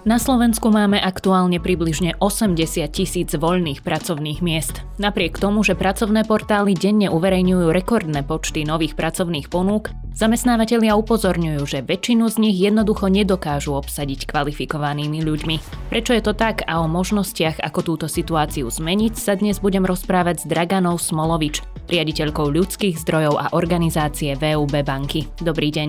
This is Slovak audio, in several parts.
Na Slovensku máme aktuálne približne 80 tisíc voľných pracovných miest. Napriek tomu, že pracovné portály denne uverejňujú rekordné počty nových pracovných ponúk, zamestnávateľia upozorňujú, že väčšinu z nich jednoducho nedokážu obsadiť kvalifikovanými ľuďmi. Prečo je to tak a o možnostiach, ako túto situáciu zmeniť, sa dnes budem rozprávať s Draganou Smolovič, riaditeľkou ľudských zdrojov a organizácie VUB banky. Dobrý deň.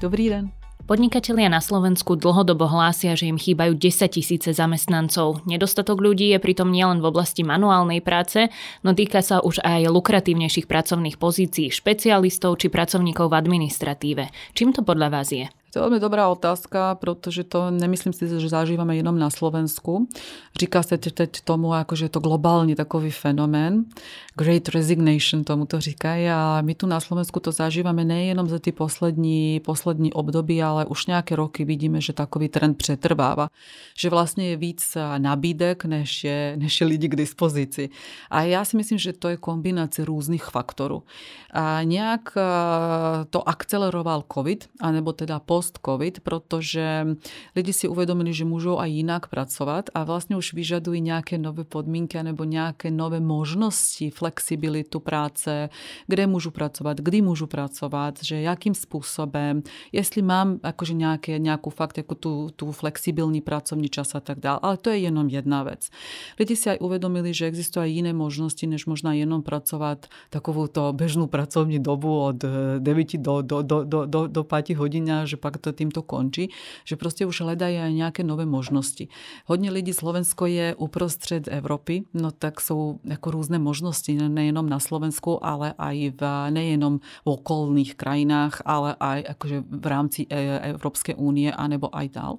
Dobrý deň. Podnikatelia na Slovensku dlhodobo hlásia, že im chýbajú 10 tisíce zamestnancov. Nedostatok ľudí je pritom nielen v oblasti manuálnej práce, no týka sa už aj lukratívnejších pracovných pozícií, špecialistov či pracovníkov v administratíve. Čím to podľa vás je? To je veľmi dobrá otázka, pretože to nemyslím si, že zažívame jenom na Slovensku. Říká sa teď tomu, ako, že je to globálny takový fenomén. Great resignation tomu to říkajú. A my tu na Slovensku to zažívame nejenom za tie poslední, poslední období, ale už nejaké roky vidíme, že takový trend přetrváva. Že vlastne je víc nabídek, než je, než je lidí k dispozícii. A ja si myslím, že to je kombinácia rôznych faktorov. A nejak to akceleroval COVID, anebo teda post post-covid, protože lidi si uvedomili, že môžu aj inak pracovať a vlastne už vyžadujú nejaké nové podmienky nebo nejaké nové možnosti, flexibilitu práce, kde môžu pracovať, kdy môžu pracovať, že jakým spôsobem, jestli mám akože nejaké, nejakú fakt, ako tú, tú flexibilný pracovný čas a tak ďalej. Ale to je jenom jedna vec. Lidi si aj uvedomili, že existujú aj iné možnosti, než možná jenom pracovať takovúto bežnú pracovní dobu od 9 do, do, do, do, do, do 5 hodín, že pak to týmto končí, že proste už hľadajú aj nejaké nové možnosti. Hodne ľudí Slovensko je uprostred Európy, no tak sú ako rôzne možnosti, nejenom na Slovensku, ale aj v, nejenom v okolných krajinách, ale aj akože v rámci e, Európskej únie, anebo aj dál.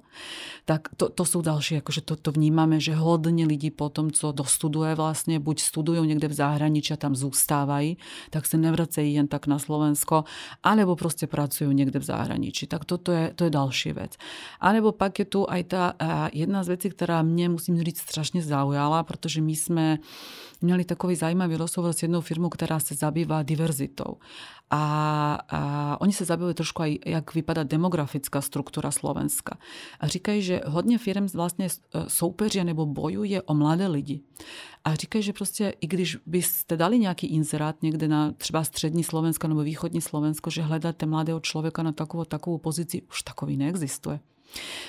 Tak to, to sú ďalšie, akože to, to vnímame, že hodne ľudí potom, co dostuduje vlastne, buď studujú niekde v zahraničí a tam zústávajú, tak sa nevracajú jen tak na Slovensko, alebo proste pracujú niekde v zahraničí. Tak to, to je, to je další vec. A nebo pak je tu aj tá jedna z vecí, ktorá mne, musím říct, strašne zaujala, protože my sme měli takový zajímavý rozhovor s jednou firmou, ktorá sa zabýva diverzitou. A, a oni sa zabývajú trošku aj, jak vypadá demografická struktúra Slovenska. A říkajú, že hodne firm vlastne soupeřia nebo bojuje o mladé lidi. A říkajú, že proste, i když byste dali nejaký inzerát niekde na třeba střední Slovensko nebo východní Slovensko, že hledáte mladého človeka na takovou, takovou pozícii, už takový neexistuje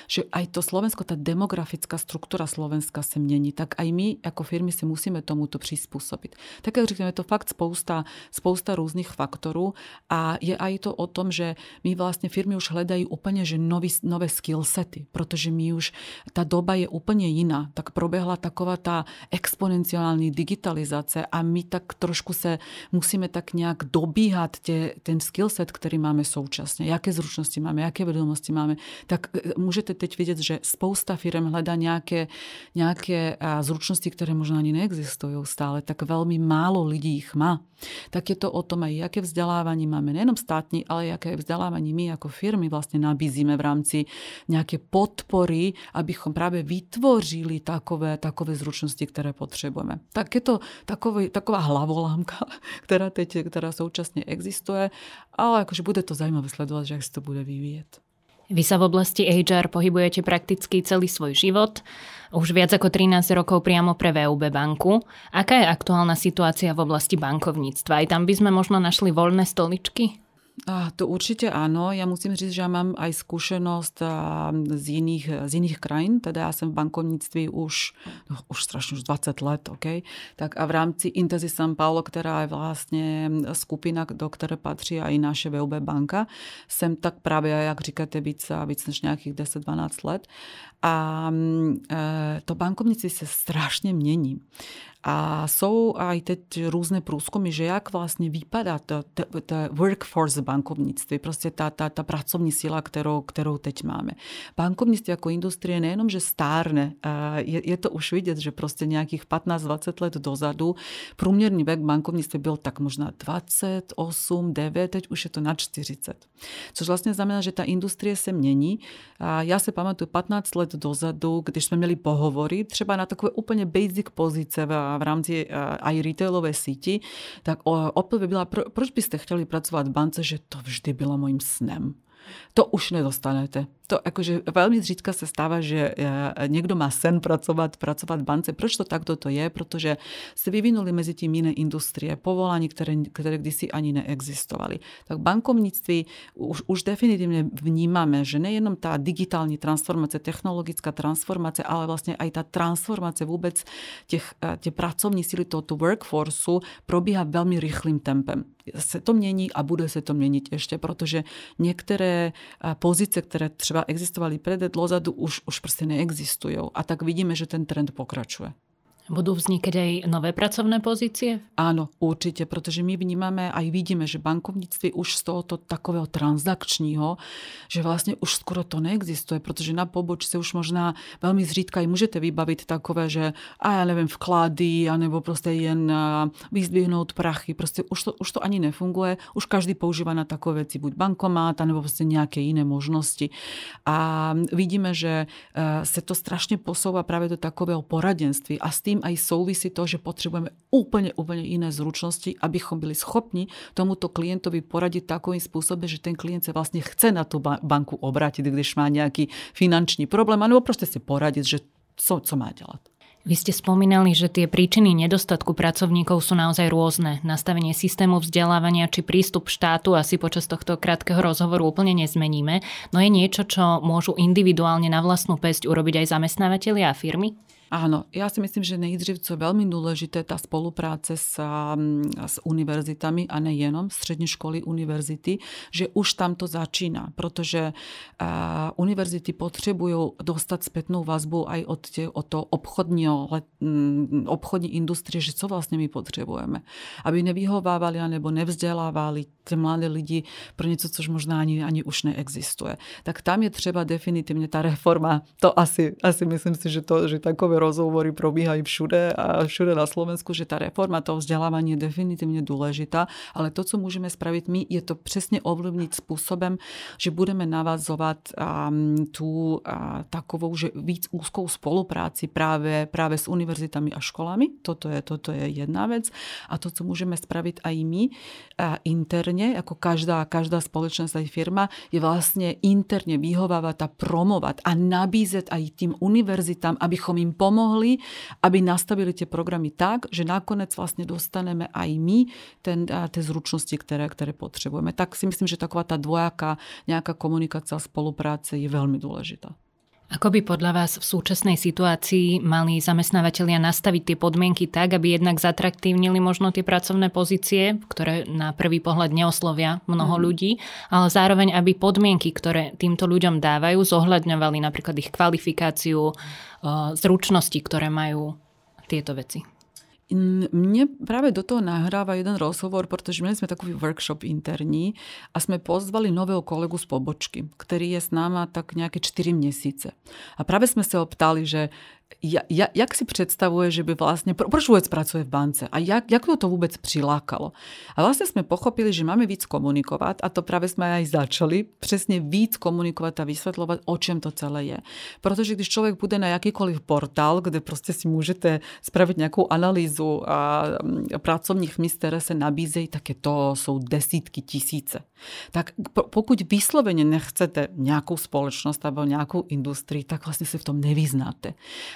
že aj to Slovensko, tá demografická štruktúra Slovenska sa mení, tak aj my ako firmy si musíme tomuto prispôsobiť. Tak ako říkám, je to fakt spousta, spousta rôznych faktorov a je aj to o tom, že my vlastne firmy už hľadajú úplne že nový, nové skillsety, pretože my už, tá doba je úplne iná. Tak probehla taková tá exponenciálna digitalizácia a my tak trošku sa musíme tak nejak dobíhať tie, ten skillset, ktorý máme současne. Jaké zručnosti máme, jaké vedomosti máme. Tak môžete teď vidieť, že spousta firm hľadá nejaké, nejaké zručnosti, ktoré možno ani neexistujú stále, tak veľmi málo ľudí ich má. Tak je to o tom aj, aké vzdelávanie máme, nejenom státni, ale aké vzdelávanie my ako firmy vlastne nabízíme v rámci nejaké podpory, abychom práve vytvorili takové, takové zručnosti, ktoré potrebujeme. Tak je to takový, taková hlavolámka, ktorá, teď, ktorá současne existuje, ale akože bude to zaujímavé sledovať, že ak sa to bude vyvíjať. Vy sa v oblasti HR pohybujete prakticky celý svoj život, už viac ako 13 rokov priamo pre VUB banku. Aká je aktuálna situácia v oblasti bankovníctva? Aj tam by sme možno našli voľné stoličky? To určite áno. Ja musím říct, že ja mám aj skúsenosť z iných, z iných krajín. Teda ja som v bankovníctví už, no, už strašne už 20 let. Okay? Tak a v rámci Intezi San Paulo, ktorá je vlastne skupina, do ktorej patrí aj naše VUB banka, sem tak práve, jak říkáte, víc, víc než nejakých 10-12 let. A e, to bankovníctví sa strašne mení. A sú aj teď rôzne prúskumy, že jak vlastne vypadá to, workforce v bankovníctve, proste tá, tá, tá pracovní sila, ktorou, ktorou teď máme. Bankovníctve ako industrie nejenom, že stárne, je, je to už vidieť, že proste nejakých 15-20 let dozadu průměrný vek bankovníctve byl tak možná 28, 9, teď už je to na 40. Což vlastne znamená, že tá industrie sa mení. A ja si pamatuju 15 let dozadu, když sme mieli pohovory, třeba na takové úplne basic pozice v rámci e, aj retailovej síti, tak odpoveď byla, proč byste chtěli pracovat v bance, že to vždy bylo mojím snem. To už nedostanete. To akože veľmi zřídka sa stáva, že e, niekto má sen pracovať, pracovať v bance. Proč to takto to je? Pretože sa vyvinuli medzi tým iné industrie, povolání, ktoré, ktoré kdysi ani neexistovali. Tak v bankovníctví už, už definitívne vnímame, že nejenom tá digitální transformácia, technologická transformácia, ale vlastne aj tá transformácia vôbec těch, e, tie pracovní síly tohoto workforceu probíha veľmi rýchlým tempem se to mění a bude se to měnit ještě, protože některé pozice, které třeba existovaly před dozadu, už, už prostě neexistují. A tak vidíme, že ten trend pokračuje. Budú vznikať aj nové pracovné pozície? Áno, určite, pretože my vnímame aj vidíme, že bankovníctví už z tohoto takového transakčního, že vlastne už skoro to neexistuje, pretože na pobočce už možná veľmi zřídka aj môžete vybaviť takové, že a ja neviem, vklady, anebo proste jen vyzdvihnúť prachy. Proste už to, už to ani nefunguje. Už každý používa na takové veci buď bankomát, anebo proste nejaké iné možnosti. A vidíme, že e, sa to strašne posúva práve do takového poradenství a s tým tým aj souvisí to, že potrebujeme úplne, úplne iné zručnosti, abychom byli schopni tomuto klientovi poradiť takovým spôsobom, že ten klient sa vlastne chce na tú banku obrátiť, když má nejaký finančný problém, alebo proste si poradiť, že co, co má ďalať. Vy ste spomínali, že tie príčiny nedostatku pracovníkov sú naozaj rôzne. Nastavenie systému vzdelávania či prístup štátu asi počas tohto krátkeho rozhovoru úplne nezmeníme, no je niečo, čo môžu individuálne na vlastnú pesť urobiť aj zamestnávateľia a firmy? Áno, ja si myslím, že nejdřív, co je veľmi dôležité, tá spolupráce s, s univerzitami a nejenom střední školy, univerzity, že už tam to začína, protože uh, univerzity potřebují dostat spätnú vazbu aj od, tie, od toho obchodního, um, obchodní industrie, že co vlastne my potrebujeme. Aby nevyhovávali alebo nevzdelávali tie mladé lidi pro niečo, což možná ani, ani už neexistuje. Tak tam je třeba definitívne tá reforma, to asi, asi myslím si, že to, že takové takové rozhovory probíhajú všude a všude na Slovensku, že tá reforma toho vzdelávania je definitívne dôležitá, ale to, co môžeme spraviť my, je to presne ovlivniť spôsobom, že budeme navazovať um, tú uh, takovou, že víc úzkou spolupráci práve, práve s univerzitami a školami. Toto je, toto je jedna vec. A to, co môžeme spraviť aj my uh, interne, ako každá, každá spoločnosť aj firma, je vlastne interne vyhovávať a promovať a nabízať aj tým univerzitám, abychom im pomohli, aby nastavili tie programy tak, že nakonec vlastne dostaneme aj my ten, tie zručnosti, ktoré, ktoré potrebujeme. Tak si myslím, že taková tá dvojaká nejaká komunikácia a spolupráce je veľmi dôležitá. Ako by podľa vás v súčasnej situácii mali zamestnávateľia nastaviť tie podmienky tak, aby jednak zatraktívnili možno tie pracovné pozície, ktoré na prvý pohľad neoslovia mnoho mm. ľudí, ale zároveň, aby podmienky, ktoré týmto ľuďom dávajú, zohľadňovali napríklad ich kvalifikáciu, zručnosti, ktoré majú tieto veci? Mne práve do toho nahráva jeden rozhovor, pretože mali sme takový workshop interní a sme pozvali nového kolegu z pobočky, ktorý je s náma tak nejaké 4 měsíce. A práve sme sa optali, že ja, ja, jak si představuje, že by vlastne, pro, proč vôbec pracuje v bance a jak, jak to to vôbec přilákalo. A vlastne sme pochopili, že máme víc komunikovať a to práve sme aj začali, přesne víc komunikovať a vysvetľovať, o čem to celé je. Protože když človek bude na jakýkoliv portál, kde proste si môžete spraviť nejakú analýzu a pracovních míst, ktoré sa nabízejí, tak je to sú desítky tisíce. Tak pokud vyslovene nechcete nejakú spoločnosť alebo nejakú industrii, tak vlastne si v tom nevyznáte.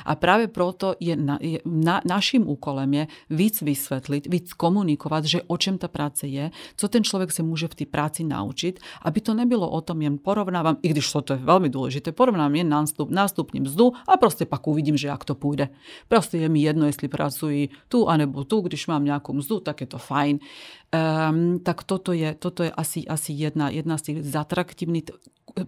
A práve proto je, na, je na, našim úkolem je víc vysvetliť, víc komunikovať, že o čem ta práce je, co ten človek sa môže v tej práci naučiť, aby to nebylo o tom, jen porovnávam, i když to je veľmi dôležité, porovnávam jen nástup, nástupním mzdu a proste pak uvidím, že jak to pôjde. Proste je mi jedno, jestli pracuji tu anebo tu, když mám nejakú mzdu, tak je to fajn. Um, tak toto je, toto je asi, asi jedna, jedna z tých zatraktívnych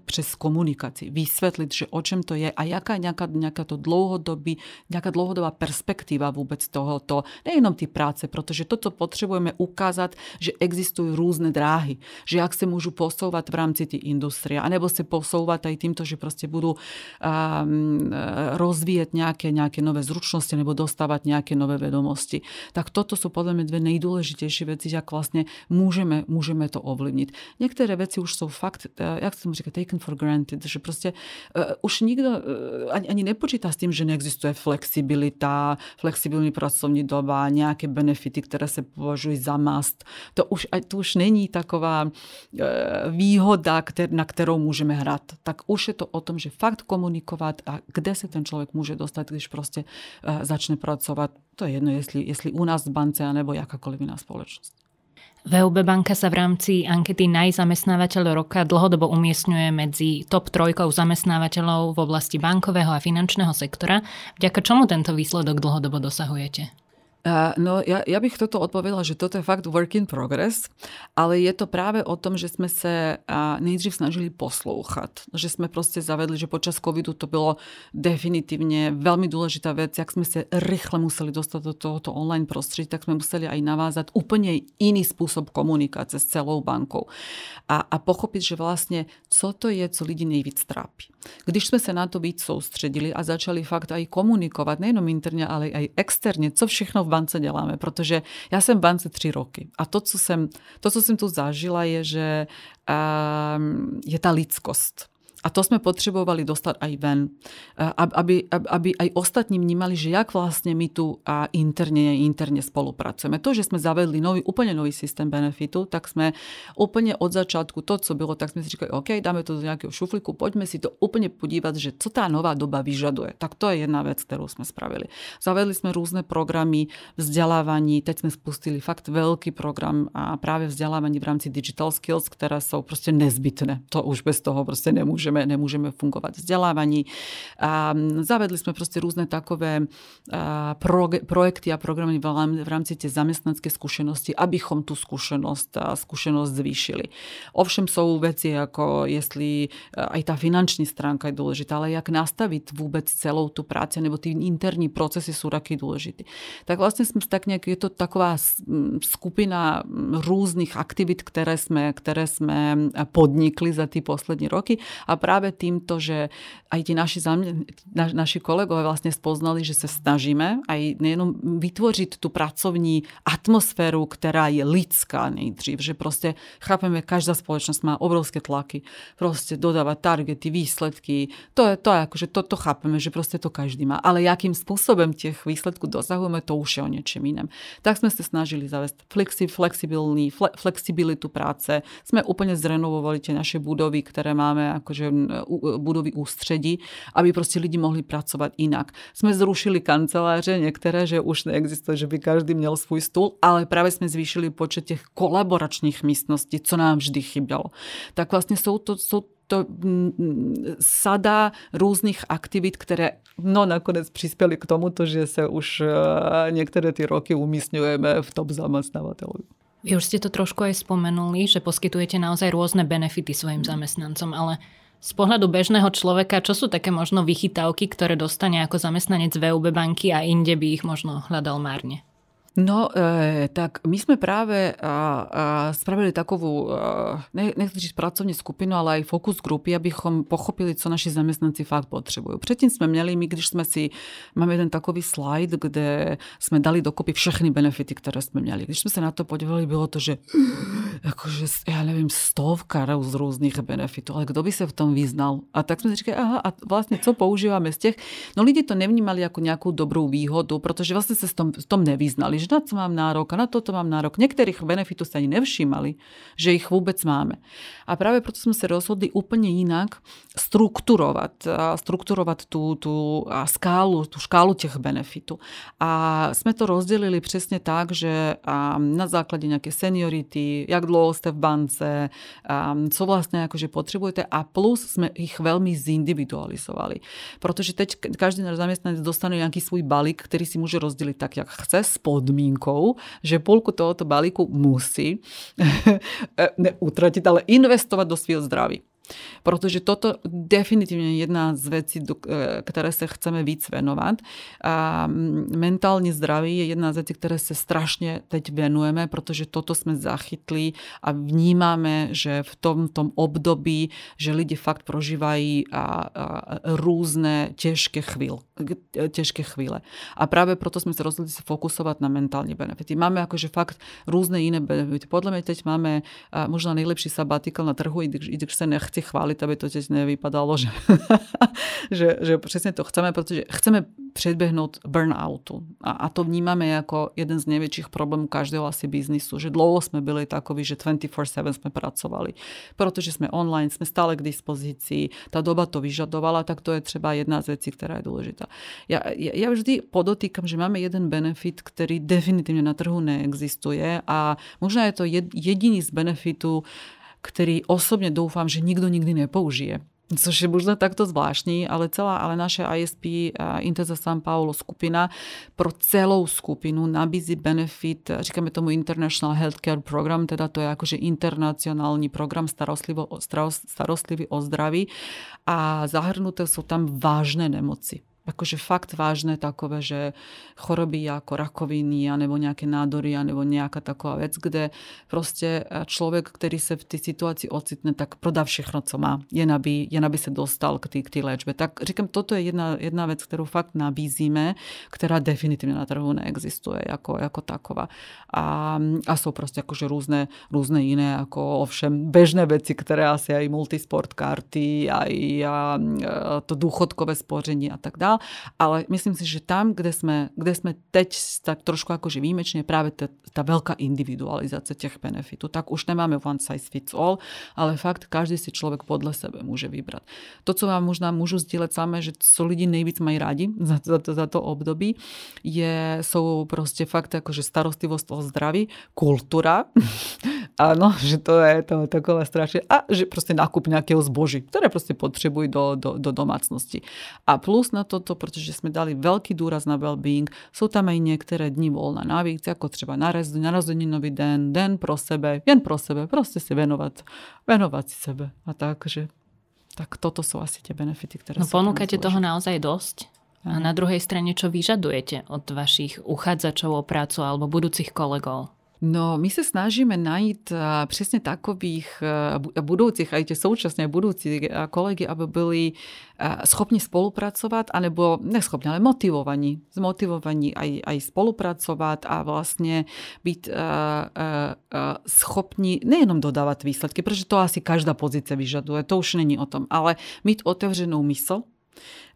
přes komunikaci, vysvetliť, že o čem to je a jaká nejaká, nejaká to dlouhodobý, nejaká dlouhodobá perspektíva vôbec tohoto, nejenom tí práce, pretože toto potrebujeme ukázať, že existujú rôzne dráhy, že ak sa môžu posouvať v rámci tej industrie, anebo sa posouvať aj týmto, že proste budú um, rozvíjať nejaké, nejaké nové zručnosti nebo dostávať nejaké nové vedomosti. Tak toto sú podľa mňa dve najdôležitejšie veci, jak vlastne môžeme, môžeme to ovlivniť. Niektoré veci už sú fakt, jak říkal, také taken for granted, že proste uh, už nikto uh, ani, ani nepočíta s tým, že neexistuje flexibilita, flexibilný pracovní doba, nejaké benefity, ktoré sa považujú za must. To už, to už není taková uh, výhoda, kter, na ktorou môžeme hrať. Tak už je to o tom, že fakt komunikovať a kde sa ten človek môže dostať, když proste uh, začne pracovať. To je jedno, jestli, jestli u nás v bance, alebo jakákoliv iná spoločnosť. VUB banka sa v rámci ankety najzamestnávateľ roka dlhodobo umiestňuje medzi top trojkou zamestnávateľov v oblasti bankového a finančného sektora. Vďaka čomu tento výsledok dlhodobo dosahujete? No ja, ja bych toto odpovedala, že toto je fakt work in progress, ale je to práve o tom, že sme sa nejdřív snažili poslúchať. Že sme proste zavedli, že počas covidu to bylo definitívne veľmi dôležitá vec, jak sme sa rýchle museli dostať do tohoto online prostredí, tak sme museli aj navázať úplne iný spôsob komunikácie s celou bankou. A, a pochopiť, že vlastne, co to je, co lidi nejvíc trápi. Když sme sa na to víc soustředili a začali fakt aj komunikovať, nejenom interne, ale aj externe, co všechno bance děláme, protože já jsem v bance tři roky a to, co jsem, to, co jsem tu zažila, je, že um, je ta lidskost. A to sme potrebovali dostať aj ven, aby, aby aj ostatní vnímali, že jak vlastne my tu a interne, interne spolupracujeme. To, že sme zavedli nový, úplne nový systém benefitu, tak sme úplne od začiatku to, co bylo, tak sme si říkali, OK, dáme to do nejakého šuflíku, poďme si to úplne podívať, že co tá nová doba vyžaduje. Tak to je jedna vec, ktorú sme spravili. Zavedli sme rôzne programy vzdelávaní, teď sme spustili fakt veľký program a práve vzdelávaní v rámci Digital Skills, ktoré sú proste nezbytné. To už bez toho proste nemôže nemôžeme, nemôžeme fungovať v vzdelávaní. A zavedli sme proste rôzne takové pro, projekty a programy v rámci tej zamestnanské skúsenosti, abychom tú skúsenosť, skúsenosť zvýšili. Ovšem sú veci ako, jestli aj tá finanční stránka je dôležitá, ale jak nastaviť vôbec celou tú prácu, nebo tí interní procesy sú taký dôležitý. Tak vlastne sme tak nejak, je to taková skupina rôznych aktivít, ktoré sme, ktoré sme podnikli za tí poslední roky a práve týmto, že aj tí naši, na, naši kolegovia vlastne spoznali, že sa snažíme aj nejenom vytvoriť tú pracovní atmosféru, ktorá je lidská nejdřív, že proste chápeme, každá spoločnosť má obrovské tlaky, proste dodávať targety, výsledky, to je to, je akože to, to chápeme, že proste to každý má, ale jakým spôsobom tých výsledkov dosahujeme, to už je o niečom iném. Tak sme sa snažili zavesť flexi, flexibilný, fle, flexibilitu práce, sme úplne zrenovovali tie naše budovy, ktoré máme akože budovy ústředí, aby prostě lidi mohli pracovat jinak. Jsme zrušili kanceláře některé, že už neexistuje, že by každý měl svůj stůl, ale právě jsme zvýšili počet těch kolaboračních místností, co nám vždy chybělo. Tak vlastně jsou to, jsou to sada rôznych aktivít, ktoré no nakoniec prispeli k tomuto, že sa už niektoré tie roky umiestňujeme v top zamestnávateľov. Vy už ste to trošku aj spomenuli, že poskytujete naozaj rôzne benefity svojim zamestnancom, ale z pohľadu bežného človeka, čo sú také možno vychytávky, ktoré dostane ako zamestnanec VUB banky a inde by ich možno hľadal márne? No, e, tak my sme práve a, a, spravili takovú, a, ne, nechci říct pracovní skupinu, ale aj fokus grupy, abychom pochopili, co naši zamestnanci fakt potřebujú. Předtím sme měli, my když sme si, máme jeden takový slide, kde sme dali dokopy všechny benefity, ktoré sme měli. Když sme sa na to podívali, bylo to, že akože, ja neviem, stovka z rôznych benefitov, ale kto by sa v tom vyznal? A tak sme si říkali, aha, a vlastne co používame z těch? No lidi to nevnímali ako nejakú dobrú výhodu, protože vlastne sa v tom, v tom nevyznali že na to mám nárok a na toto mám nárok. Niektorých benefitov sa ani nevšímali, že ich vôbec máme. A práve preto sme sa rozhodli úplne inak strukturovať, strukturovať tú, tú skálu, tú škálu tých benefitu. A sme to rozdelili presne tak, že na základe nejaké seniority, jak dlho ste v bance, co vlastne akože potrebujete a plus sme ich veľmi zindividualizovali. Protože teď každý náš zamestnanec dostane nejaký svůj balík, ktorý si môže rozdeliť tak, jak chce, spod podmienkou, že polku tohoto balíku musí utratiť, ale investovať do svojho zdraví. Protože toto definitívne je jedna z vecí, e, ktoré sa chceme víc venovať. A mentálne zdraví je jedna z vecí, ktoré sa strašne teď venujeme, protože toto sme zachytli a vnímame, že v tom, období, že lidi fakt prožívajú a, a rôzne ťažké chvíľ, ťažké chvíle. A práve proto sme sa rozhodli sa fokusovať na mentálne benefity. Máme akože fakt rôzne iné benefity. Podľa mňa teď máme možno najlepší sabatikal na trhu, i když sa nechci chváliť, aby to teď nevypadalo, že, že, že presne to chceme, pretože chceme predbehnúť burnoutu. A, a to vnímame ako jeden z najväčších problémov každého asi biznisu, že dlouho sme byli takoví, že 24-7 sme pracovali. Protože sme online, sme stále k dispozícii, tá doba to vyžadovala, tak to je třeba jedna z vecí, ktorá je dôležitá. Ja, ja, ja vždy podotýkam, že máme jeden benefit, ktorý definitívne na trhu neexistuje a možno je to jediný z benefitu, ktorý osobne dúfam, že nikto nikdy nepoužije což je možno takto zvláštní, ale celá, ale naše ISP Intesa San Paulo skupina pro celou skupinu nabízí benefit, říkáme tomu International Healthcare Program, teda to je akože internacionálny program starostlivý o zdraví. A zahrnuté sú tam vážne nemoci akože fakt vážne takové, že choroby ako rakoviny, alebo nejaké nádory, alebo nejaká taková vec, kde proste človek, ktorý sa v tej situácii ocitne, tak prodá všechno, co má, jen aby, jen aby sa dostal k tej, k tej léčbe. Tak říkám, toto je jedna, jedna vec, ktorú fakt nabízíme, ktorá definitívne na trhu neexistuje ako, ako taková. A, a sú proste akože rôzne, rôzne iné, ako ovšem bežné veci, ktoré asi aj multisport karty, aj a, to dôchodkové spořenie a tak dále ale myslím si, že tam, kde sme, kde sme teď tak trošku akože výjimečne práve tá, tá veľká individualizácia tých benefitu, tak už nemáme one size fits all, ale fakt každý si človek podľa sebe môže vybrať. To, co vám možná môžu zdieľať samé, že co lidi nejvíc mají rádi za, za, to, za to období, je, sú proste fakt akože starostlivosť o zdraví, kultúra, áno, že to je to takové strašne, a že proste nákup nejakého zboží, ktoré proste potrebujú do, do, do domácnosti. A plus na to toto, protože sme dali veľký dôraz na well-being. Sú tam aj niektoré dni voľna navíc, ako třeba narazeninový den, den pro sebe, jen pro sebe, proste si venovať, venovať si sebe. A tak, že tak toto sú asi tie benefity, ktoré No ponúkate toho naozaj dosť. A na druhej strane, čo vyžadujete od vašich uchádzačov o prácu alebo budúcich kolegov? No, my sa snažíme najít presne takových budúcich, aj tie súčasné budúci kolegy, aby boli schopni spolupracovať, alebo neschopni, ale motivovaní. Zmotivovaní aj, aj spolupracovať a vlastne byť schopni nejenom dodávať výsledky, pretože to asi každá pozícia vyžaduje, to už není o tom, ale mať otevřenou mysl,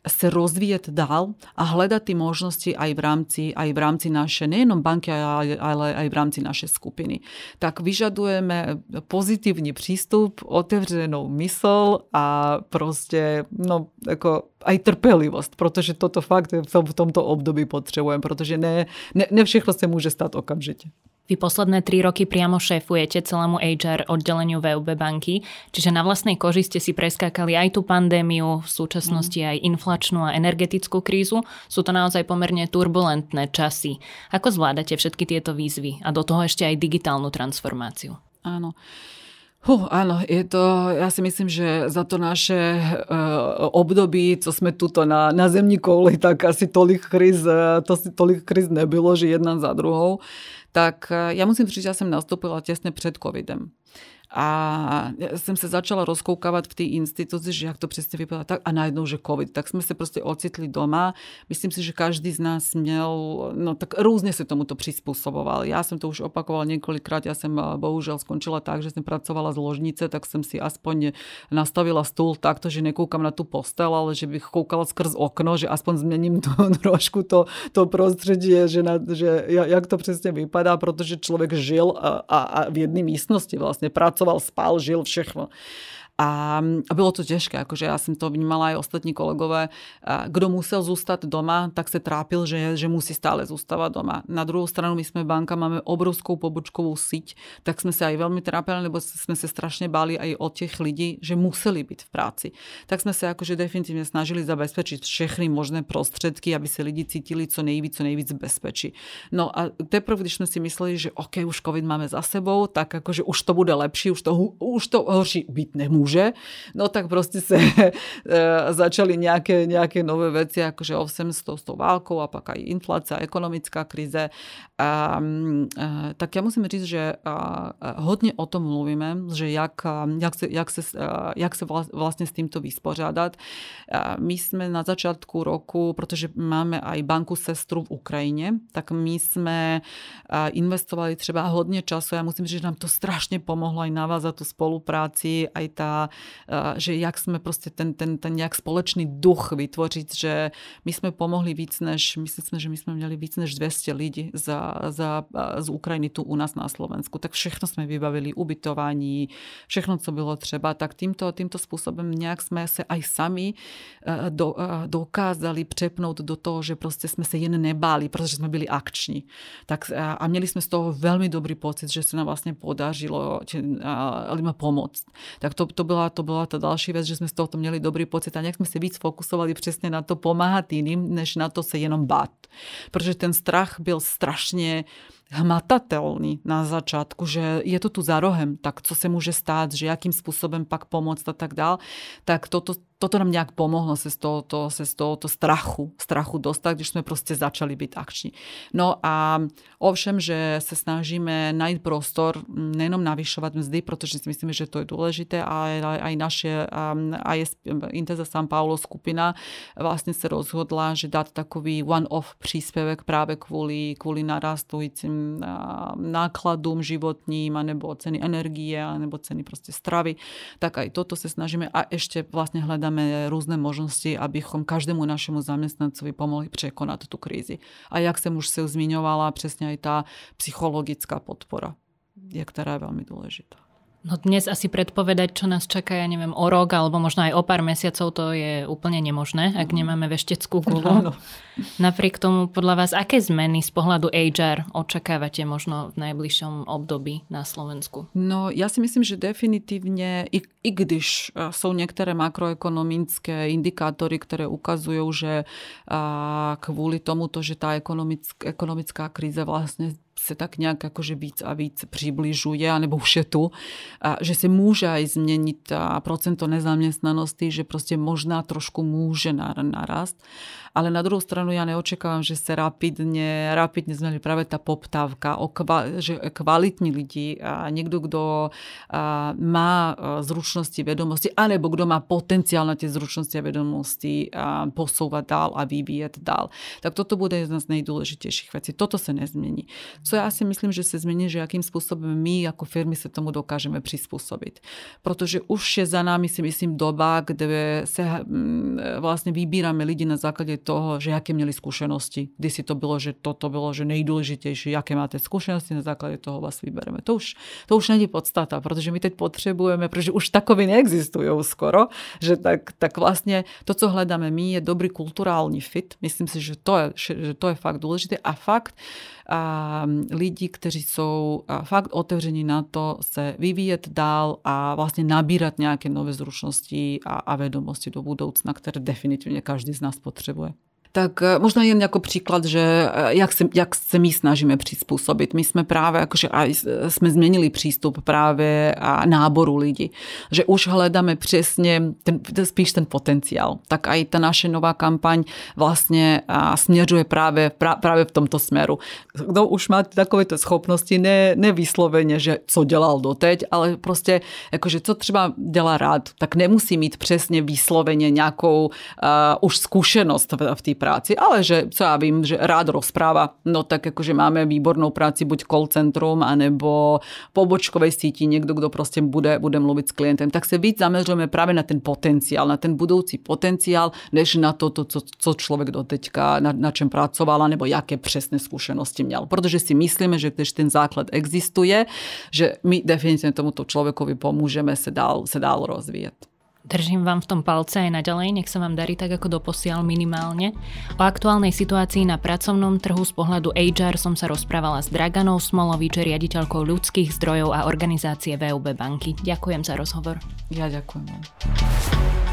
sa rozvíjať dál a hľadať tie možnosti aj v rámci, aj v rámci naše, nejenom banky, ale, aj v rámci našej skupiny. Tak vyžadujeme pozitívny prístup, otevřenou mysl a proste no, ako aj trpelivosť, protože toto fakt v tomto období potrebujem, protože ne, ne, ne všechno sa môže stať okamžite. Vy posledné tri roky priamo šéfujete celému HR oddeleniu VUB banky, čiže na vlastnej koži ste si preskákali aj tú pandémiu, v súčasnosti mm. aj inflačnú a energetickú krízu. Sú to naozaj pomerne turbulentné časy. Ako zvládate všetky tieto výzvy a do toho ešte aj digitálnu transformáciu? Áno. Huh, áno, je to, ja si myslím, že za to naše uh, období, co sme tuto na, na zemní kouli, tak asi tolik kriz, uh, to si tolik kriz nebylo, že jedna za druhou. Tak uh, ja musím říct, že ja som nastúpila tesne pred covidem. A ja som sa začala rozkoukávať v tej institúcii, že jak to presne vypadá tak a najednou, že COVID. Tak sme sa proste ocitli doma. Myslím si, že každý z nás měl, no tak rôzne sa tomuto prispôsoboval. Ja som to už opakovala niekoľkrát, ja som bohužiaľ skončila tak, že som pracovala z ložnice, tak som si aspoň nastavila stôl takto, že nekúkam na tú postel, ale že bych koukala skrz okno, že aspoň zmením to, trošku to, to prostredie, že, na, že jak to presne vypadá, protože človek žil a, a, a v jednej místnosti vlastne pracoval pracoval, spal, žil, všechno. A, a bylo to těžké, akože ja som to vnímala aj ostatní kolegové. Kdo musel zůstat doma, tak se trápil, že, že musí stále zůstávat doma. Na druhou stranu my sme banka, máme obrovskou pobočkovú síť, tak sme sa aj veľmi trápili, lebo sme sa strašne báli aj od tých lidí, že museli byť v práci. Tak sme sa akože definitívne snažili zabezpečiť všechny možné prostředky, aby sa lidi cítili co nejvíc, co nejvíc bezpečí. No a teprve, když sme si mysleli, že OK, už COVID máme za sebou, tak akože už to bude lepší, už to, už to horší byť nemôže muže, no tak proste sa začali nejaké, nejaké nové veci, akože 800 s tou válkou a pak aj inflácia, ekonomická krize. A, a, tak ja musím říct, že a, hodně o tom mluvíme, že jak, jak, se, jak, se, jak se vlastne s týmto vyspořádat. My sme na začiatku roku, protože máme aj banku sestru v Ukrajine, tak my sme investovali třeba hodně času. Ja musím říct, že nám to strašne pomohlo aj navázať tú spolupráci, aj tá, že jak sme proste ten, ten, ten nejak společný duch vytvořit, že my sme pomohli víc než, myslím, že my sme měli víc než 200 lidí za, za, z Ukrajiny tu u nás na Slovensku. Tak všechno sme vybavili, ubytování, všechno, co bylo třeba. Tak týmto, týmto spôsobom nejak sme sa aj sami do, dokázali přepnout do toho, že proste sme sa jen nebáli, pretože sme byli akční. Tak, a měli sme z toho veľmi dobrý pocit, že sa nám vlastne podařilo ma pomôcť. Tak to, to, byla, to byla ta další vec, že sme z toho měli dobrý pocit a nejak sme sa víc fokusovali přesně na to pomáhat iným, než na to se jenom bát. Protože ten strach byl strašně hmatatelný na začátku, že je to tu za rohem, tak co se může stát, že jakým způsobem pak pomoct a tak dál, tak toto, toto nám nejak pomohlo se z tohoto, se z strachu, strachu dostať, když sme proste začali byť akční. No a ovšem, že sa snažíme najít prostor, nejenom navyšovať mzdy, protože si myslíme, že to je dôležité, ale aj naše aj Inteza San Paulo skupina vlastne sa rozhodla, že dať takový one-off príspevek práve kvôli, kvôli narastujúcim nákladům životním, anebo ceny energie, anebo ceny proste stravy. Tak aj toto sa snažíme a ešte vlastne hľadáme rôzne možnosti, abychom každému našemu zamestnancovi pomohli prekonať tú krízi. A jak som už sa zmiňovala, presne aj tá psychologická podpora, je, ktorá je veľmi dôležitá. No dnes asi predpovedať, čo nás čaká, ja neviem, o rok alebo možno aj o pár mesiacov, to je úplne nemožné, ak mhm. nemáme vešteckú gulu. Napriek tomu, podľa vás, aké zmeny z pohľadu HR očakávate možno v najbližšom období na Slovensku? No, ja si myslím, že definitívne, i, i když e, sú niektoré makroekonomické indikátory, ktoré ukazujú, že a, kvôli tomuto, že tá ekonomická, ekonomická kríza vlastne se tak nějak jakože víc a víc přibližuje, anebo už je tu, a že se může aj změnit a procento nezaměstnanosti, že prostě možná trošku může narast. Ale na druhou stranu ja neočekávam, že sa rapidne, rapidne zmení práve tá poptávka, o kva, že kvalitní lidi a niekto, kto má zručnosti, vedomosti, anebo kto má potenciál na tie zručnosti a vedomosti a posúvať dál a vyvíjať dál. Tak toto bude jedna z nejdôležitejších vecí. Toto sa nezmení. Co ja si myslím, že sa zmení, že akým spôsobom my ako firmy sa tomu dokážeme prispôsobiť. Protože už je za nami si myslím doba, kde sa mm, vlastne vybírame lidi na základe toho, že aké měli skúsenosti. Kdy si to bylo, že toto bylo, že nejdůležitější, jaké máte skúsenosti, na základě toho vás vybereme. To už, to už není podstata, protože my teď potřebujeme, protože už takový neexistují skoro, že tak, tak vlastně to, co hledáme my, je dobrý kulturální fit. Myslím si, že to je, že to je fakt důležité a fakt, a lidi, kteří jsou fakt otevření na to se vyvíjet dál a vlastně nabírat nějaké nové zručnosti a, a vedomosti do budoucna, které definitivně každý z nás potřebuje tak e, možno jen jako příklad, že e, jak se, jak se my snažíme přizpůsobit. My jsme právě, jakože aj jsme změnili přístup právě a náboru lidí. Že už hledáme přesně ten, spíš ten potenciál. Tak aj ta naše nová kampaň vlastně směřuje právě, právě v tomto směru. Kdo už má takovéto schopnosti, ne, nevysloveně, že co dělal doteď, ale prostě jakože co třeba dělá rád, tak nemusí mít přesně vysloveně nějakou uh, už zkušenost v, v té práci, ale že, co ja vím, že rád rozpráva, no tak akože máme výbornou práci, buď call centrum, anebo pobočkovej síti, niekto, kto proste bude, bude mluviť s klientem, tak sa víc zaměřujeme práve na ten potenciál, na ten budoucí potenciál, než na to, to co, co človek doteďka, na, na čem pracoval, nebo jaké přesné skúsenosti měl. Protože si myslíme, že když ten základ existuje, že my definitivně tomuto človekovi pomôžeme sa dál, sa dál rozvíjať. Držím vám v tom palce aj naďalej, nech sa vám darí tak ako doposiaľ minimálne. O aktuálnej situácii na pracovnom trhu z pohľadu HR som sa rozprávala s Draganou Smolovič, riaditeľkou ľudských zdrojov a organizácie VUB banky. Ďakujem za rozhovor. Ja ďakujem.